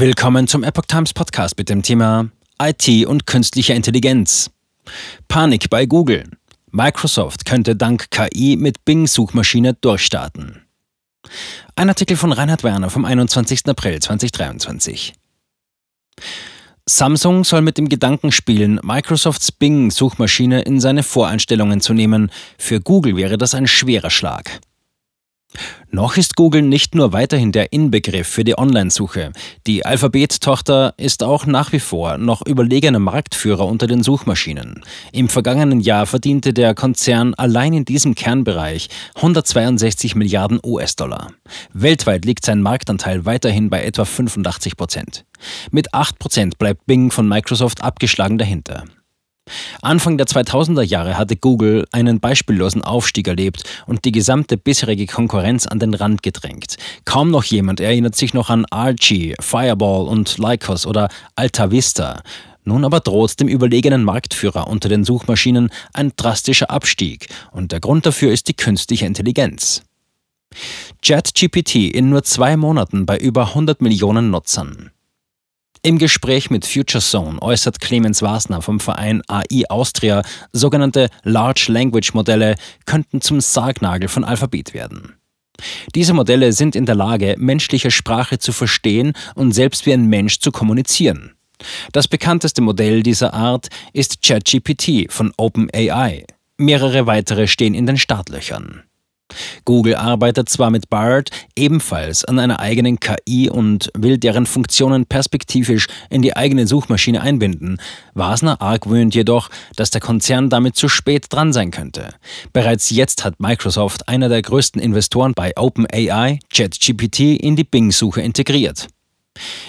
Willkommen zum Epoch Times Podcast mit dem Thema IT und künstliche Intelligenz. Panik bei Google. Microsoft könnte dank KI mit Bing-Suchmaschine durchstarten. Ein Artikel von Reinhard Werner vom 21. April 2023. Samsung soll mit dem Gedanken spielen, Microsofts Bing-Suchmaschine in seine Voreinstellungen zu nehmen. Für Google wäre das ein schwerer Schlag. Noch ist Google nicht nur weiterhin der Inbegriff für die Online-Suche. Die Alphabet-Tochter ist auch nach wie vor noch überlegener Marktführer unter den Suchmaschinen. Im vergangenen Jahr verdiente der Konzern allein in diesem Kernbereich 162 Milliarden US-Dollar. Weltweit liegt sein Marktanteil weiterhin bei etwa 85 Prozent. Mit 8 Prozent bleibt Bing von Microsoft abgeschlagen dahinter. Anfang der 2000er Jahre hatte Google einen beispiellosen Aufstieg erlebt und die gesamte bisherige Konkurrenz an den Rand gedrängt. Kaum noch jemand erinnert sich noch an Archie, Fireball und Lycos oder Alta Vista. Nun aber droht dem überlegenen Marktführer unter den Suchmaschinen ein drastischer Abstieg und der Grund dafür ist die künstliche Intelligenz. ChatGPT in nur zwei Monaten bei über 100 Millionen Nutzern. Im Gespräch mit FutureZone äußert Clemens Wasner vom Verein AI Austria, sogenannte Large Language Modelle könnten zum Sargnagel von Alphabet werden. Diese Modelle sind in der Lage, menschliche Sprache zu verstehen und selbst wie ein Mensch zu kommunizieren. Das bekannteste Modell dieser Art ist ChatGPT von OpenAI. Mehrere weitere stehen in den Startlöchern. Google arbeitet zwar mit BART ebenfalls an einer eigenen KI und will deren Funktionen perspektivisch in die eigene Suchmaschine einbinden. Wasner argwöhnt jedoch, dass der Konzern damit zu spät dran sein könnte. Bereits jetzt hat Microsoft, einer der größten Investoren bei OpenAI, ChatGPT in die Bing-Suche integriert.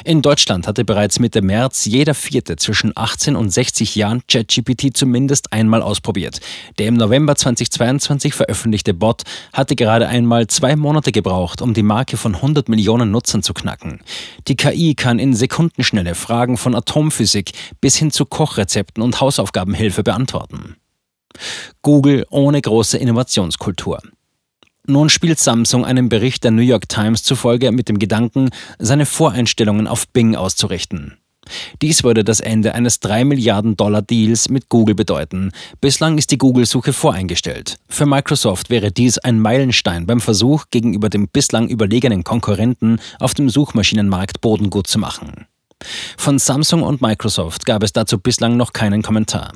In Deutschland hatte bereits Mitte März jeder Vierte zwischen 18 und 60 Jahren ChatGPT zumindest einmal ausprobiert. Der im November 2022 veröffentlichte Bot hatte gerade einmal zwei Monate gebraucht, um die Marke von 100 Millionen Nutzern zu knacken. Die KI kann in Sekundenschnelle Fragen von Atomphysik bis hin zu Kochrezepten und Hausaufgabenhilfe beantworten. Google ohne große Innovationskultur. Nun spielt Samsung einem Bericht der New York Times zufolge mit dem Gedanken, seine Voreinstellungen auf Bing auszurichten. Dies würde das Ende eines 3 Milliarden Dollar Deals mit Google bedeuten. Bislang ist die Google-Suche voreingestellt. Für Microsoft wäre dies ein Meilenstein beim Versuch, gegenüber dem bislang überlegenen Konkurrenten auf dem Suchmaschinenmarkt Boden gut zu machen. Von Samsung und Microsoft gab es dazu bislang noch keinen Kommentar.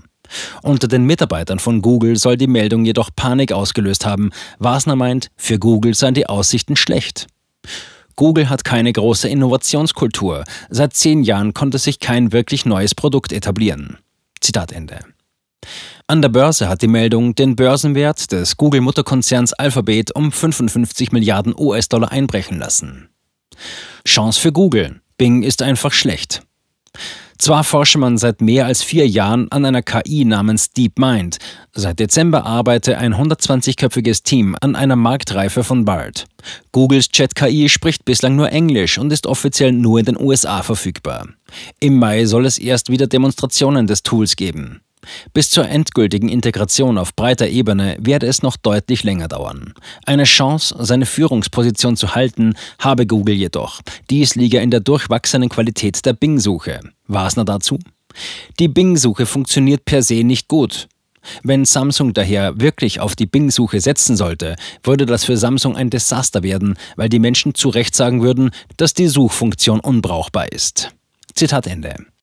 Unter den Mitarbeitern von Google soll die Meldung jedoch Panik ausgelöst haben. Wasner meint, für Google seien die Aussichten schlecht. Google hat keine große Innovationskultur. Seit zehn Jahren konnte sich kein wirklich neues Produkt etablieren. Zitat Ende. An der Börse hat die Meldung den Börsenwert des Google-Mutterkonzerns Alphabet um 55 Milliarden US-Dollar einbrechen lassen. Chance für Google. Bing ist einfach schlecht. Zwar forsche man seit mehr als vier Jahren an einer KI namens DeepMind. Seit Dezember arbeite ein 120-köpfiges Team an einer Marktreife von BART. Googles Chat-KI spricht bislang nur Englisch und ist offiziell nur in den USA verfügbar. Im Mai soll es erst wieder Demonstrationen des Tools geben. Bis zur endgültigen Integration auf breiter Ebene werde es noch deutlich länger dauern. Eine Chance, seine Führungsposition zu halten, habe Google jedoch. Dies liege in der durchwachsenen Qualität der Bing-Suche. Wasner dazu? Die Bing-Suche funktioniert per se nicht gut. Wenn Samsung daher wirklich auf die Bing-Suche setzen sollte, würde das für Samsung ein Desaster werden, weil die Menschen zu Recht sagen würden, dass die Suchfunktion unbrauchbar ist. Zitat Ende.